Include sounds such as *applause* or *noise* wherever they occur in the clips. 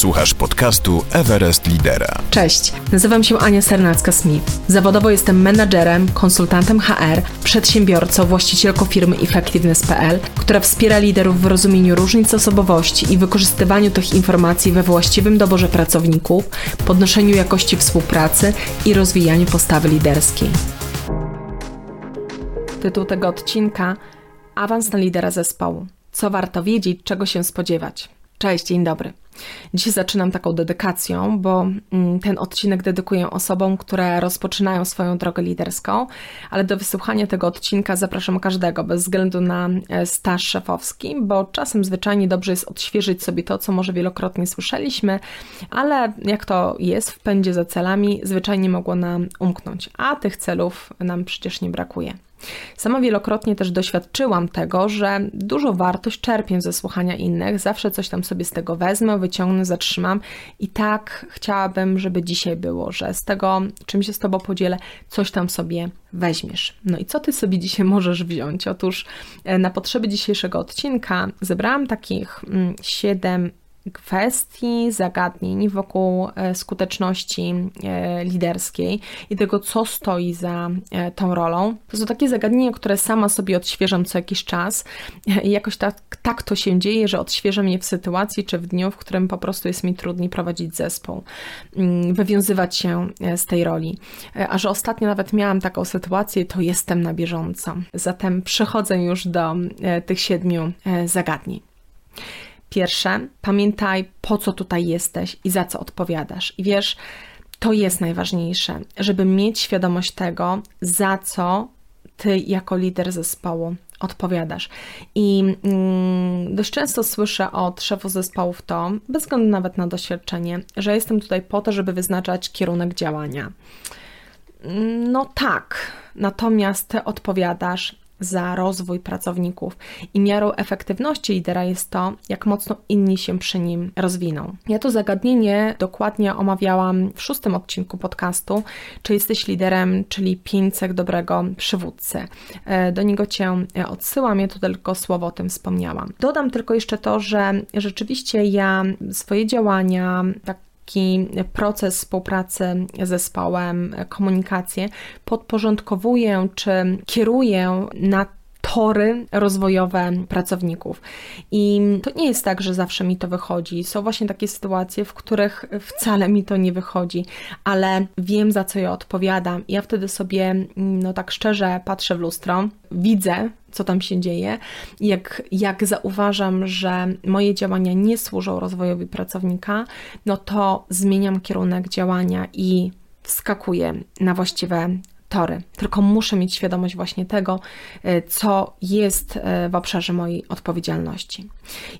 Słuchasz podcastu Everest Lidera. Cześć, nazywam się Ania Sernacka-Smith. Zawodowo jestem menadżerem, konsultantem HR, przedsiębiorcą, właścicielką firmy Effectiveness.pl, która wspiera liderów w rozumieniu różnic osobowości i wykorzystywaniu tych informacji we właściwym doborze pracowników, podnoszeniu jakości współpracy i rozwijaniu postawy liderskiej. Tytuł tego odcinka Awans na lidera zespołu. Co warto wiedzieć, czego się spodziewać. Cześć, dzień dobry. Dzisiaj zaczynam taką dedykacją, bo mm, ten odcinek dedykuję osobom, które rozpoczynają swoją drogę liderską, ale do wysłuchania tego odcinka zapraszam każdego, bez względu na e, staż szefowski, bo czasem zwyczajnie dobrze jest odświeżyć sobie to, co może wielokrotnie słyszeliśmy, ale jak to jest w pędzie za celami, zwyczajnie mogło nam umknąć, a tych celów nam przecież nie brakuje. Sama wielokrotnie też doświadczyłam tego, że dużo wartość czerpię ze słuchania innych, zawsze coś tam sobie z tego wezmę, wyciągnę, zatrzymam i tak chciałabym, żeby dzisiaj było, że z tego, czym się z Tobą podzielę, coś tam sobie weźmiesz. No i co Ty sobie dzisiaj możesz wziąć? Otóż e, na potrzeby dzisiejszego odcinka zebrałam takich mm, siedem kwestii, zagadnień wokół e, skuteczności e, liderskiej i tego, co stoi za e, tą rolą. To są takie zagadnienia, które sama sobie odświeżam co jakiś czas i jakoś tak, tak to się dzieje, że odświeżam je w sytuacji czy w dniu, w którym po prostu jest mi trudniej prowadzić zespół, mm, wywiązywać się z tej roli. A że ostatnio nawet miałam taką sytuację, to jestem na bieżąco. Zatem przechodzę już do tych siedmiu zagadnień. Pierwsze, pamiętaj, po co tutaj jesteś i za co odpowiadasz. I wiesz, to jest najważniejsze, żeby mieć świadomość tego, za co ty jako lider zespołu odpowiadasz. I mm, dość często słyszę od szefów zespołów to, bez względu nawet na doświadczenie, że jestem tutaj po to, żeby wyznaczać kierunek działania. No tak, natomiast ty odpowiadasz za rozwój pracowników i miarą efektywności lidera jest to, jak mocno inni się przy nim rozwiną. Ja to zagadnienie dokładnie omawiałam w szóstym odcinku podcastu, czy jesteś liderem, czyli pięć dobrego przywódcy. E, do niego Cię e, odsyłam, ja tu tylko słowo o tym wspomniałam. Dodam tylko jeszcze to, że rzeczywiście ja swoje działania, tak taki proces współpracy z zespołem, komunikację podporządkowuję czy kieruję na tory rozwojowe pracowników. I to nie jest tak, że zawsze mi to wychodzi. Są właśnie takie sytuacje, w których wcale mi to nie wychodzi, ale wiem za co ja odpowiadam. Ja wtedy sobie, no tak szczerze, patrzę w lustro, widzę, co tam się dzieje. Jak, jak zauważam, że moje działania nie służą rozwojowi pracownika, no to zmieniam kierunek działania i wskakuję na właściwe tory, tylko muszę mieć świadomość właśnie tego, e, co jest e, w obszarze mojej odpowiedzialności.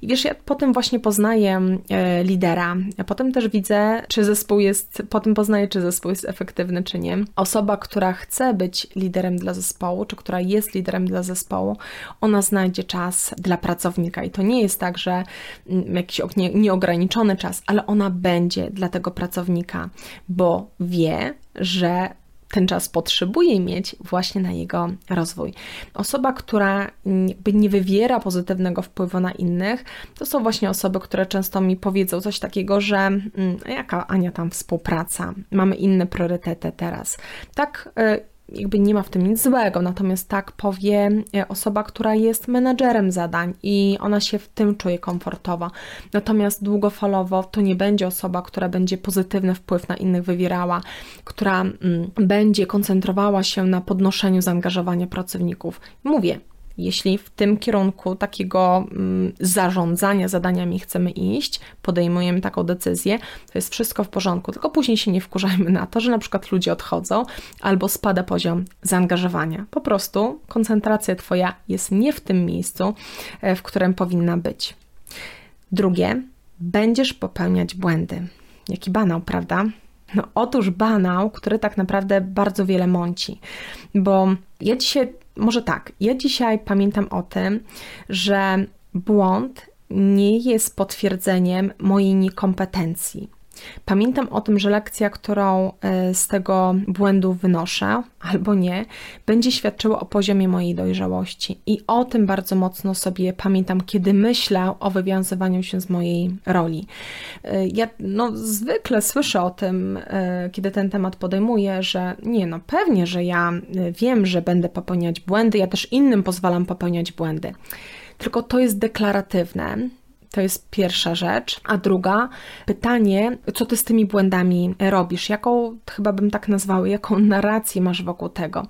I wiesz, ja potem właśnie poznaję e, lidera, potem też widzę, czy zespół jest, potem poznaję, czy zespół jest efektywny, czy nie. Osoba, która chce być liderem dla zespołu, czy która jest liderem dla zespołu, ona znajdzie czas dla pracownika i to nie jest tak, że mm, jakiś nieograniczony czas, ale ona będzie dla tego pracownika, bo wie, że ten czas potrzebuje mieć właśnie na jego rozwój. Osoba, która nie wywiera pozytywnego wpływu na innych, to są właśnie osoby, które często mi powiedzą coś takiego, że mm, jaka Ania tam współpraca, mamy inne priorytety teraz. Tak, y, jakby nie ma w tym nic złego, natomiast tak powie e, osoba, która jest menadżerem zadań i ona się w tym czuje komfortowo. Natomiast długofalowo to nie będzie osoba, która będzie pozytywny wpływ na innych wywierała, która mm, będzie koncentrowała się na podnoszeniu zaangażowania pracowników. Mówię, jeśli w tym kierunku takiego mm, zarządzania zadaniami chcemy iść, podejmujemy taką decyzję, to jest wszystko w porządku, tylko później się nie wkurzajmy na to, że na przykład ludzie odchodzą albo spada poziom zaangażowania. Po prostu koncentracja Twoja jest nie w tym miejscu, e, w którym powinna być. Drugie, będziesz popełniać błędy. Jaki banał, prawda? No otóż banał, który tak naprawdę bardzo wiele mąci, bo ja dzisiaj może tak, ja dzisiaj pamiętam o tym, że błąd nie jest potwierdzeniem mojej niekompetencji. Pamiętam o tym, że lekcja, którą e, z tego błędu wynoszę, albo nie, będzie świadczyła o poziomie mojej dojrzałości. I o tym bardzo mocno sobie pamiętam, kiedy myślę o wywiązywaniu się z mojej roli. E, ja no, zwykle słyszę o tym, e, kiedy ten temat podejmuję, że nie, no pewnie, że ja wiem, że będę popełniać błędy, ja też innym pozwalam popełniać błędy. Tylko to jest deklaratywne, to jest pierwsza rzecz. A druga, pytanie, co ty z tymi błędami robisz? Jaką, chyba bym tak nazwała, jaką narrację masz wokół tego?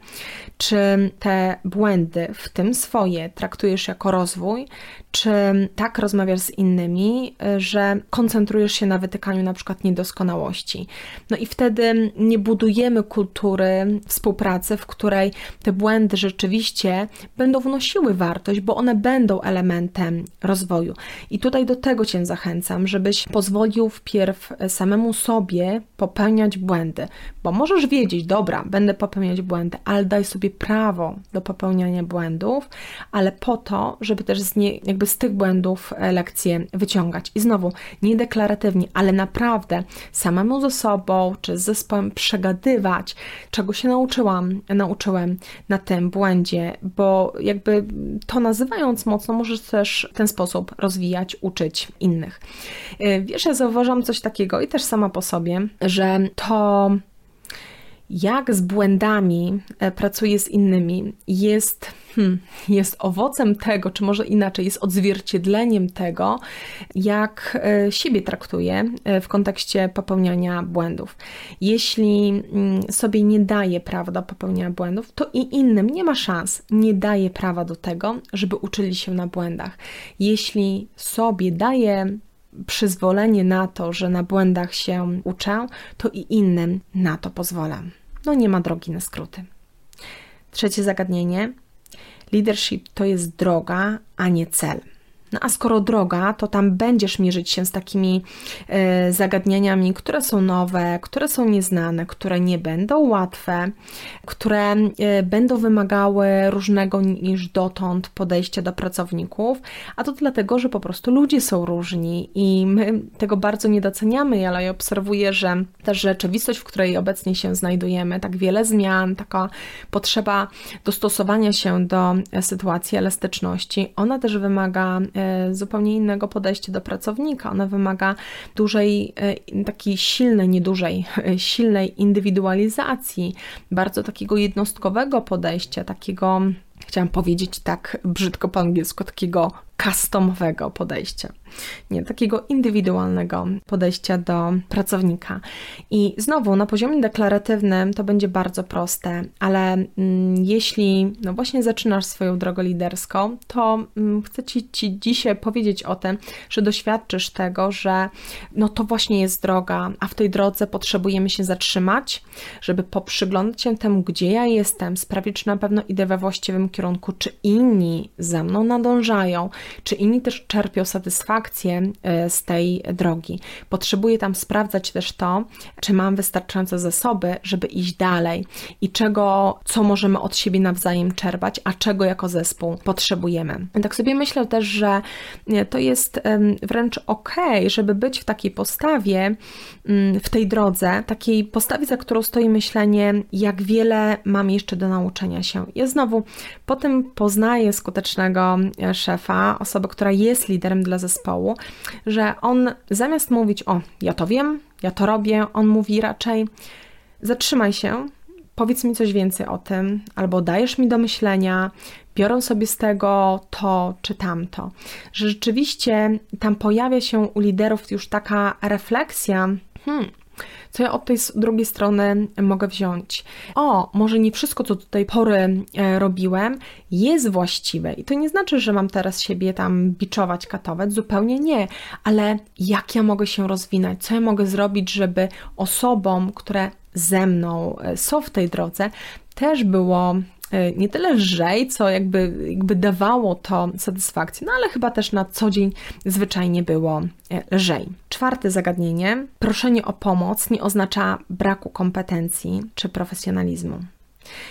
Czy te błędy, w tym swoje, traktujesz jako rozwój, czy tak rozmawiasz z innymi, że koncentrujesz się na wytykaniu na przykład niedoskonałości? No i wtedy nie budujemy kultury współpracy, w której te błędy rzeczywiście będą wnosiły wartość, bo one będą elementem rozwoju. I tutaj do tego Cię zachęcam, żebyś pozwolił wpierw samemu sobie popełniać błędy, bo możesz wiedzieć, dobra, będę popełniać błędy, ale daj sobie prawo do popełniania błędów, ale po to, żeby też z, nie, jakby z tych błędów e, lekcje wyciągać. I znowu, nie deklaratywnie, ale naprawdę samemu ze sobą czy z zespołem przegadywać, czego się nauczyłam, nauczyłem na tym błędzie, bo jakby to nazywając mocno, możesz też w ten sposób rozwijać, uczyć innych. E, wiesz, ja zauważam coś takiego i też sama po sobie, że to jak z błędami e, pracuję z innymi, jest, hmm, jest owocem tego, czy może inaczej, jest odzwierciedleniem tego, jak e, siebie traktuję e, w kontekście popełniania błędów. Jeśli mm, sobie nie daję prawa do popełniania błędów, to i innym nie ma szans, nie daję prawa do tego, żeby uczyli się na błędach. Jeśli sobie daję przyzwolenie na to, że na błędach się uczę, to i innym na to pozwolę. No nie ma drogi na skróty. Trzecie zagadnienie. Leadership to jest droga, a nie cel. No a skoro droga, to tam będziesz mierzyć się z takimi e, zagadnieniami, które są nowe, które są nieznane, które nie będą łatwe, które e, będą wymagały różnego niż dotąd podejścia do pracowników, a to dlatego, że po prostu ludzie są różni i my tego bardzo nie doceniamy, ale ja obserwuję, że ta rzeczywistość, w której obecnie się znajdujemy, tak wiele zmian, taka potrzeba dostosowania się do sytuacji elastyczności, ona też wymaga E, zupełnie innego podejścia do pracownika. Ona wymaga dużej, e, takiej silnej, nie dużej, silnej indywidualizacji, bardzo takiego jednostkowego podejścia, takiego chciałam powiedzieć tak brzydko po angielsku, takiego customowego podejścia, nie takiego indywidualnego podejścia do pracownika. I znowu na poziomie deklaratywnym to będzie bardzo proste, ale mm, jeśli no właśnie zaczynasz swoją drogę liderską, to mm, chcę ci, ci dzisiaj powiedzieć o tym, że doświadczysz tego, że no to właśnie jest droga, a w tej drodze potrzebujemy się zatrzymać, żeby poprzyglądać się temu, gdzie ja jestem, sprawić, że na pewno idę we właściwym kierunku, czy inni za mną nadążają, czy inni też czerpią satysfakcję e, z tej drogi. Potrzebuję tam sprawdzać też to, czy mam wystarczające zasoby, żeby iść dalej i czego, co możemy od siebie nawzajem czerpać, a czego jako zespół potrzebujemy. Tak sobie myślę też, że e, to jest wręcz ok, żeby być w takiej postawie, mm, w tej drodze, takiej postawie, za którą stoi myślenie, jak wiele mam jeszcze do nauczenia się. Ja znowu po tym poznaję skutecznego e, szefa, osobę, która jest liderem dla zespołu, że on zamiast mówić o ja to wiem, ja to robię, on mówi raczej zatrzymaj się, powiedz mi coś więcej o tym, albo dajesz mi do myślenia, biorą sobie z tego to czy tamto. Że rzeczywiście tam pojawia się u liderów już taka refleksja, hmm, co ja od tej drugiej strony mogę wziąć? O, może nie wszystko, co do tej pory e, robiłem, jest właściwe. I to nie znaczy, że mam teraz siebie tam biczować, katować, zupełnie nie, ale jak ja mogę się rozwinąć? Co ja mogę zrobić, żeby osobom, które ze mną e, są w tej drodze, też było nie tyle lżej, co jakby, jakby dawało to satysfakcję, no ale chyba też na co dzień zwyczajnie było e, lżej. Czwarte zagadnienie. Proszenie o pomoc nie oznacza braku kompetencji czy profesjonalizmu.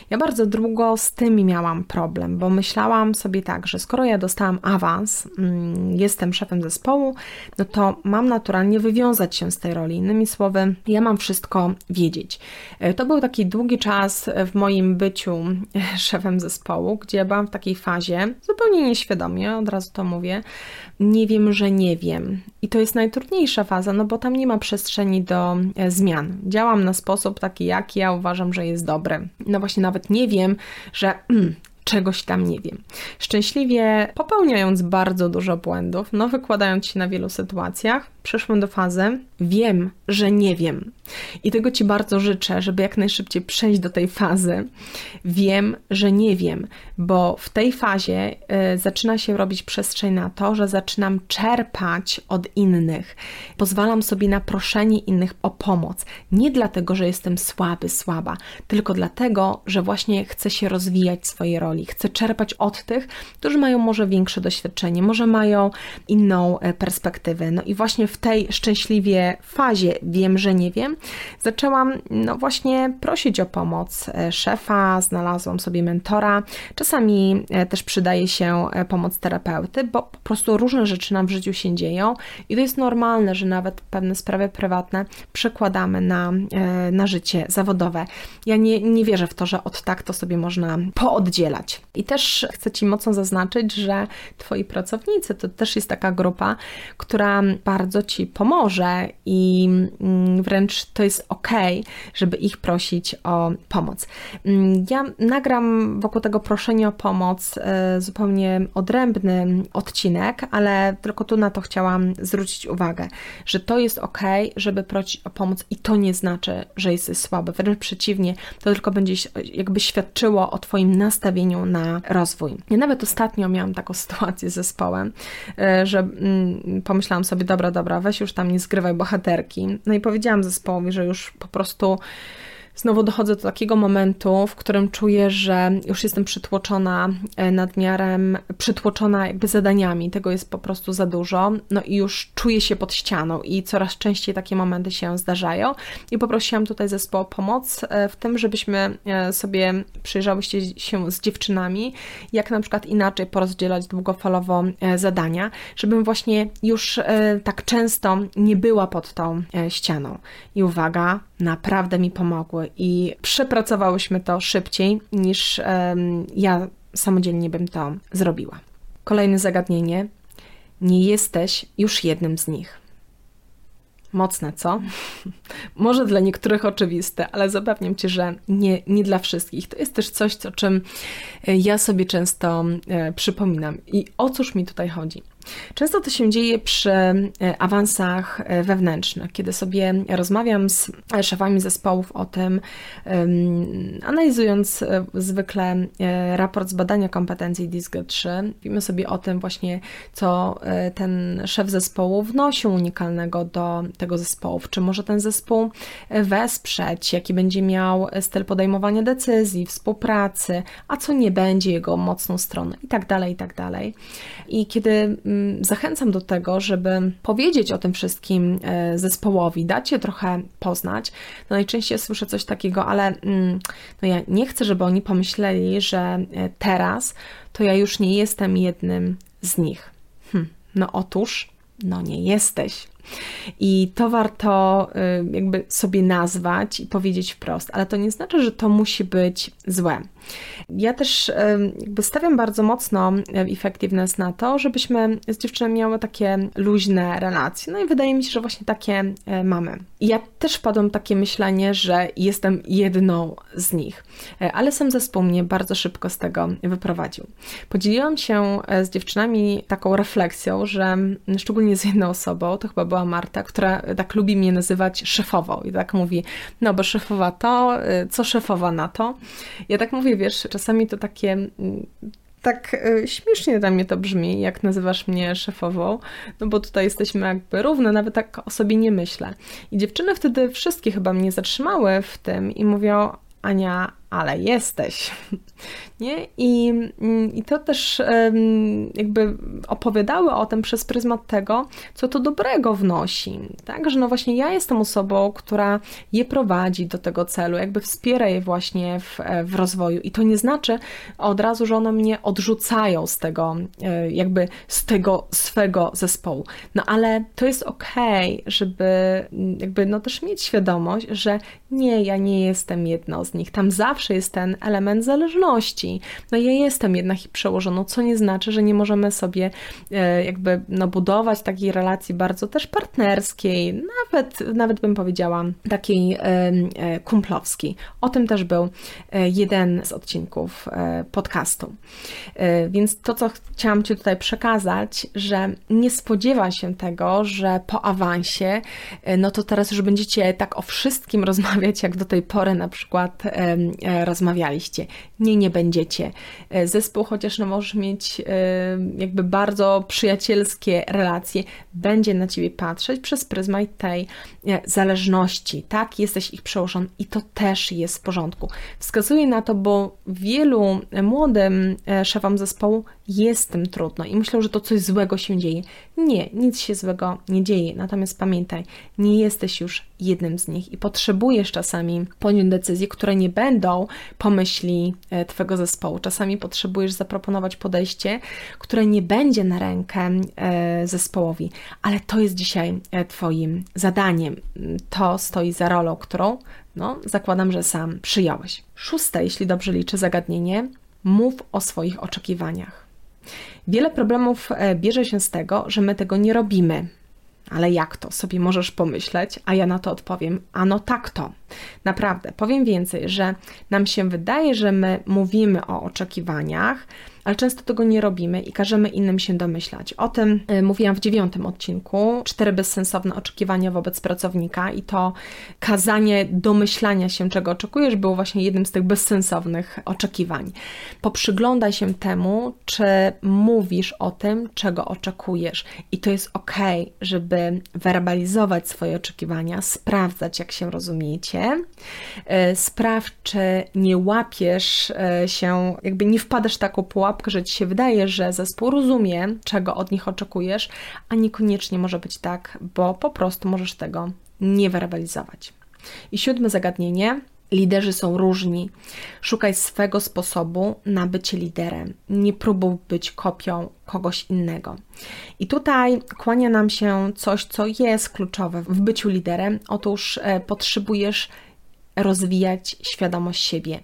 Ja bardzo długo z tym miałam problem, bo myślałam sobie tak, że skoro ja dostałam awans, mm, jestem szefem zespołu, no to mam naturalnie wywiązać się z tej roli. Innymi słowy, ja mam wszystko wiedzieć. E, to był taki długi czas w moim byciu *laughs* szefem zespołu, gdzie byłam w takiej fazie, zupełnie nieświadomie, od razu to mówię, nie wiem, że nie wiem. I to jest najtrudniejsza faza, no bo tam nie ma przestrzeni do e, zmian. Działam na sposób taki, jaki ja uważam, że jest dobry. Właśnie nawet nie wiem, że mm, *clears throat* czegoś tam nie wiem. Szczęśliwie popełniając bardzo dużo błędów, no wykładając się na wielu sytuacjach, przeszłam do fazy wiem, że nie wiem. I tego Ci bardzo życzę, żeby jak najszybciej przejść do tej fazy. Wiem, że nie wiem, bo w tej fazie y, zaczyna się robić przestrzeń na to, że zaczynam czerpać od innych. Pozwalam sobie na proszenie innych o pomoc. Nie dlatego, że jestem słaby, słaba, tylko dlatego, że właśnie chcę się rozwijać swojej roli. Chcę czerpać od tych, którzy mają może większe doświadczenie, może mają inną e, perspektywę. No i właśnie w tej szczęśliwie fazie wiem, że nie wiem, zaczęłam no właśnie prosić o pomoc e, szefa, znalazłam sobie mentora. Czasami e, też przydaje się e, pomoc terapeuty, bo po prostu różne rzeczy nam w życiu się dzieją i to jest normalne, że nawet pewne sprawy prywatne przekładamy na, na życie zawodowe. Ja nie, nie wierzę w to, że od tak to sobie można pooddzielać. I też chcę Ci mocno zaznaczyć, że Twoi pracownicy to też jest taka grupa, która bardzo Ci pomoże i mm, wręcz to jest ok, żeby ich prosić o pomoc. Mm, ja nagram wokół tego proszenia o pomoc e, zupełnie odrębny odcinek, ale tylko tu na to chciałam zwrócić uwagę, że to jest ok, żeby prosić o pomoc i to nie znaczy, że jesteś słaby. Wręcz przeciwnie, to tylko będzie jakby świadczyło o Twoim nastawieniu na rozwój. Ja nawet ostatnio miałam taką *laughs* sytuację z zespołem, e, że mm, pomyślałam sobie, dobra, dobra, weź już tam nie zgrywaj bohaterki. No i powiedziałam zespołowi, że już po prostu znowu dochodzę do takiego momentu, w którym czuję, że już jestem przytłoczona e, nadmiarem, przytłoczona jakby zadaniami, tego jest po prostu za dużo, no i już czuję się pod ścianą i coraz częściej takie momenty się zdarzają. I poprosiłam tutaj zespołu o pomoc e, w tym, żebyśmy e, sobie przyjrzały się z dziewczynami, jak na przykład inaczej porozdzielać długofalowo zadania, żebym właśnie już tak często nie była pod tą ścianą. I uwaga, naprawdę mi pomogły i przepracowałyśmy to szybciej niż ja samodzielnie bym to zrobiła. Kolejne zagadnienie. Nie jesteś już jednym z nich. Mocne, co? *laughs* Może dla niektórych oczywiste, ale zapewniam cię, że nie, nie dla wszystkich. To jest też coś, o czym e, ja sobie często e, przypominam. I o cóż mi tutaj chodzi? Często to się dzieje przy e, awansach e, wewnętrznych, kiedy sobie rozmawiam z szefami zespołów o tym, analizując e, zwykle raport z badania kompetencji DISG-3, mówimy sobie o tym właśnie, co ten szef zespołu wnosi unikalnego do tego zespołu, czy może ten zespół wesprzeć, jaki będzie miał styl podejmowania decyzji, współpracy, a co nie będzie jego mocną stroną i tak dalej, i tak. I kiedy zachęcam do tego, żeby powiedzieć o tym wszystkim e, zespołowi, dać je trochę poznać. No najczęściej słyszę coś takiego, ale mm, no ja nie chcę, żeby oni pomyśleli, że e, teraz to ja już nie jestem jednym z nich. Hm, no otóż, no nie jesteś. I to warto y, jakby sobie nazwać i powiedzieć wprost, ale to nie znaczy, że to musi być złe. Ja też jakby stawiam bardzo mocno effectiveness na to, żebyśmy z dziewczynami miały takie luźne relacje. No i wydaje mi się, że właśnie takie mamy. Ja też wpadłam takie myślenie, że jestem jedną z nich, ale sam zespół mnie bardzo szybko z tego wyprowadził. Podzieliłam się z dziewczynami taką refleksją, że szczególnie z jedną osobą, to chyba była Marta, która tak lubi mnie nazywać szefową i tak mówi, no bo szefowa to, co szefowa na to. Ja tak mówię, wiesz, czasami to takie mm, tak y, śmiesznie dla mnie to brzmi, jak nazywasz mnie szefową, no bo tutaj jesteśmy jakby równe, nawet tak o sobie nie myślę. I dziewczyny wtedy wszystkie chyba mnie zatrzymały w tym i mówią, Ania, ale jesteś. *laughs* Nie? I, mm, I to też jakby opowiadały o tym przez pryzmat tego, co to dobrego wnosi. Tak, że no właśnie ja jestem osobą, która je prowadzi do tego celu, jakby wspiera je właśnie w, w rozwoju. I to nie znaczy od razu, że one mnie odrzucają z tego, e, jakby z tego swego zespołu. No ale to jest okej, okay, żeby jakby no też mieć świadomość, że nie, ja nie jestem jedną z nich. Tam zawsze jest ten element zależności. No ja jestem jednak przełożoną, co nie znaczy, że nie możemy sobie e, jakby no, budować takiej relacji bardzo też partnerskiej, nawet, nawet bym powiedziała takiej e, kumplowskiej. O tym też był e, jeden z odcinków podcastu. Więc to, co chciałam Ci tutaj przekazać, że nie spodziewa się tego, że po awansie, no to teraz już będziecie tak o wszystkim *laughs* rozmawiać, jak do tej pory na przykład rozmawialiście. Nie, nie będziecie. Zespół, chociaż no możesz mieć jakby bardzo przyjacielskie relacje, będzie na ciebie patrzeć przez pryzmat tej e, zależności, tak? Jesteś ich przełożony i to też jest w porządku. Wskazuje na to, bo wielu młodym e, szefom zespołu jest tym trudno i myślą, że to coś złego się dzieje. Nie, nic się złego nie dzieje. Natomiast pamiętaj, nie jesteś już jednym z nich i potrzebujesz czasami podjąć decyzje, które nie będą pomyśli e, Twojego zespołu. Czasami potrzebujesz zaproponować podejście, które nie będzie na rękę e, zespołowi, ale to jest dzisiaj e, Twoim zadaniem. To stoi za rolą, którą no, zakładam, że sam przyjąłeś. Szóste, jeśli dobrze liczę, zagadnienie. Mów o swoich oczekiwaniach. Wiele problemów bierze się z tego, że my tego nie robimy. Ale jak to sobie możesz pomyśleć? A ja na to odpowiem: ano tak to. Naprawdę, powiem więcej, że nam się wydaje, że my mówimy o oczekiwaniach, ale często tego nie robimy i każemy innym się domyślać. O tym y, mówiłam w dziewiątym odcinku. Cztery bezsensowne oczekiwania wobec pracownika i to kazanie domyślania się, czego oczekujesz, było właśnie jednym z tych bezsensownych oczekiwań. Poprzyglądaj się temu, czy mówisz o tym, czego oczekujesz. I to jest ok, żeby werbalizować swoje oczekiwania, sprawdzać, jak się rozumiecie. Y, sprawdź, czy nie łapiesz y, się, jakby nie wpadasz w taką pułapkę, pułapkę, że ci się wydaje, że zespół rozumie, czego od nich oczekujesz, a niekoniecznie może być tak, bo po prostu możesz tego nie werbalizować. I siódme zagadnienie. Liderzy są różni. Szukaj swego sposobu na bycie liderem. Nie próbuj być kopią kogoś innego. I tutaj kłania nam się coś, co jest kluczowe w byciu liderem. Otóż e, potrzebujesz rozwijać świadomość siebie.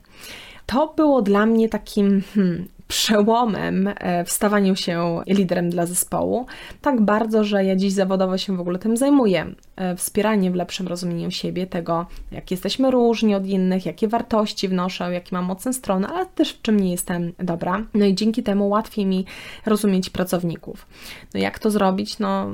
To było dla mnie takim hmm, przełomem e, w stawaniu się liderem dla zespołu. Tak bardzo, że ja dziś zawodowo się w ogóle tym zajmuję. E, wspieranie w lepszym rozumieniu siebie, tego, jak jesteśmy różni od innych, jakie wartości wnoszę, jakie mam mocne strony, ale też w czym nie jestem dobra. No i dzięki temu łatwiej mi rozumieć pracowników. No jak to zrobić? No,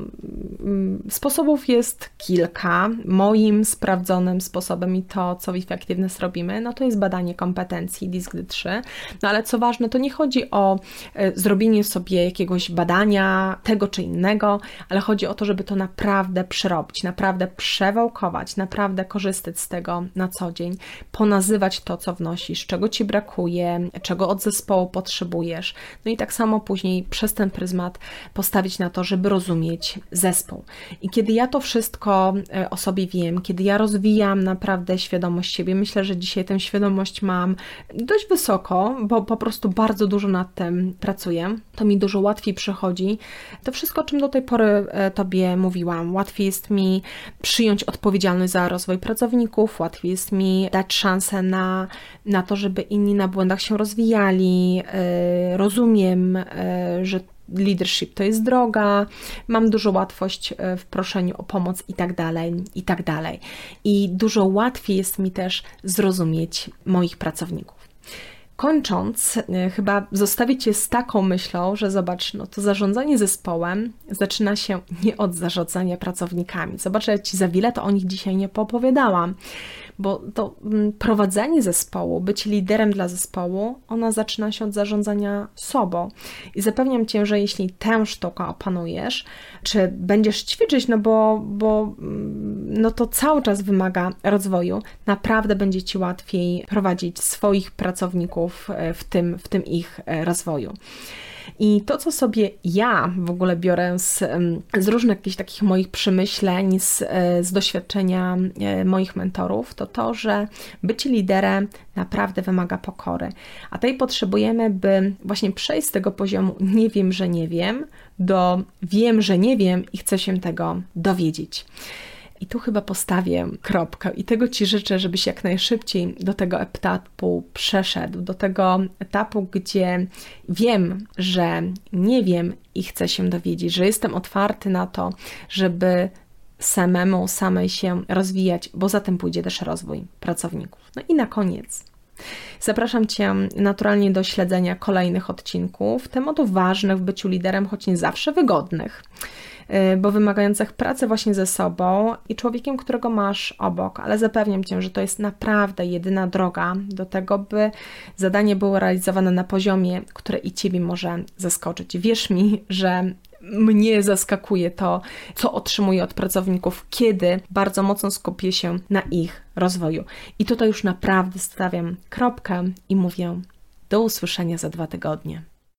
mm, sposobów jest kilka. Moim sprawdzonym sposobem i to, co w Effectiveness robimy, no to jest badanie kompetencji DISC 3. No ale co ważne, to nie chodzi o e, zrobienie sobie jakiegoś badania tego czy innego, ale chodzi o to, żeby to naprawdę przerobić, naprawdę przewałkować, naprawdę korzystać z tego na co dzień, ponazywać to, co wnosisz, czego ci brakuje, czego od zespołu potrzebujesz. No i tak samo później przez ten pryzmat postawić na to, żeby rozumieć zespół. I kiedy ja to wszystko e, o sobie wiem, kiedy ja rozwijam naprawdę świadomość siebie, myślę, że dzisiaj tę świadomość mam dość wysoko, bo po prostu bardzo dużo nad tym pracuję, to mi dużo łatwiej przychodzi to wszystko, o czym do tej pory e, Tobie mówiłam. Łatwiej jest mi przyjąć odpowiedzialność za rozwój pracowników, łatwiej jest mi dać szansę na, na to, żeby inni na błędach się rozwijali. E, rozumiem, e, że leadership to jest droga, mam dużo łatwość w proszeniu o pomoc i tak dalej, i tak dalej. I dużo łatwiej jest mi też zrozumieć moich pracowników. Kończąc, e, chyba zostawić Cię z taką myślą, że zobacz, no to zarządzanie zespołem zaczyna się nie od zarządzania pracownikami. Zobacz, ja Ci za wiele to o nich dzisiaj nie poopowiadałam bo to mm, prowadzenie zespołu, być liderem dla zespołu, ona zaczyna się od zarządzania sobą. I zapewniam Cię, że jeśli tę sztukę opanujesz, czy będziesz ćwiczyć, no bo, bo mm, no to cały czas wymaga rozwoju. Naprawdę będzie Ci łatwiej prowadzić swoich pracowników e, w tym, w tym ich e, rozwoju. I to, co sobie ja w ogóle biorę z, z różnych jakichś takich moich przemyśleń, z, e, z doświadczenia e, moich mentorów, to to, że bycie liderem naprawdę wymaga pokory. A tej potrzebujemy, by właśnie przejść z tego poziomu nie wiem, że nie wiem, do wiem, że nie wiem i chcę się tego dowiedzieć. I tu chyba postawię kropkę i tego Ci życzę, żebyś jak najszybciej do tego etapu przeszedł, do tego etapu, gdzie wiem, że nie wiem i chcę się dowiedzieć, że jestem otwarty na to, żeby samemu, samej się rozwijać, bo za tym pójdzie też rozwój pracowników. No i na koniec Zapraszam Cię naturalnie do śledzenia kolejnych odcinków, tematów ważnych w byciu liderem, choć nie zawsze wygodnych. Y, bo wymagających pracy właśnie ze sobą i człowiekiem, którego masz obok, ale zapewniam Cię, że to jest naprawdę jedyna droga do tego, by zadanie było realizowane na poziomie, które i Ciebie może zaskoczyć. Wierz mi, że mnie zaskakuje to, co otrzymuję od pracowników, kiedy bardzo mocno skupię się na ich rozwoju. I tutaj już naprawdę stawiam kropkę i mówię do usłyszenia za dwa tygodnie.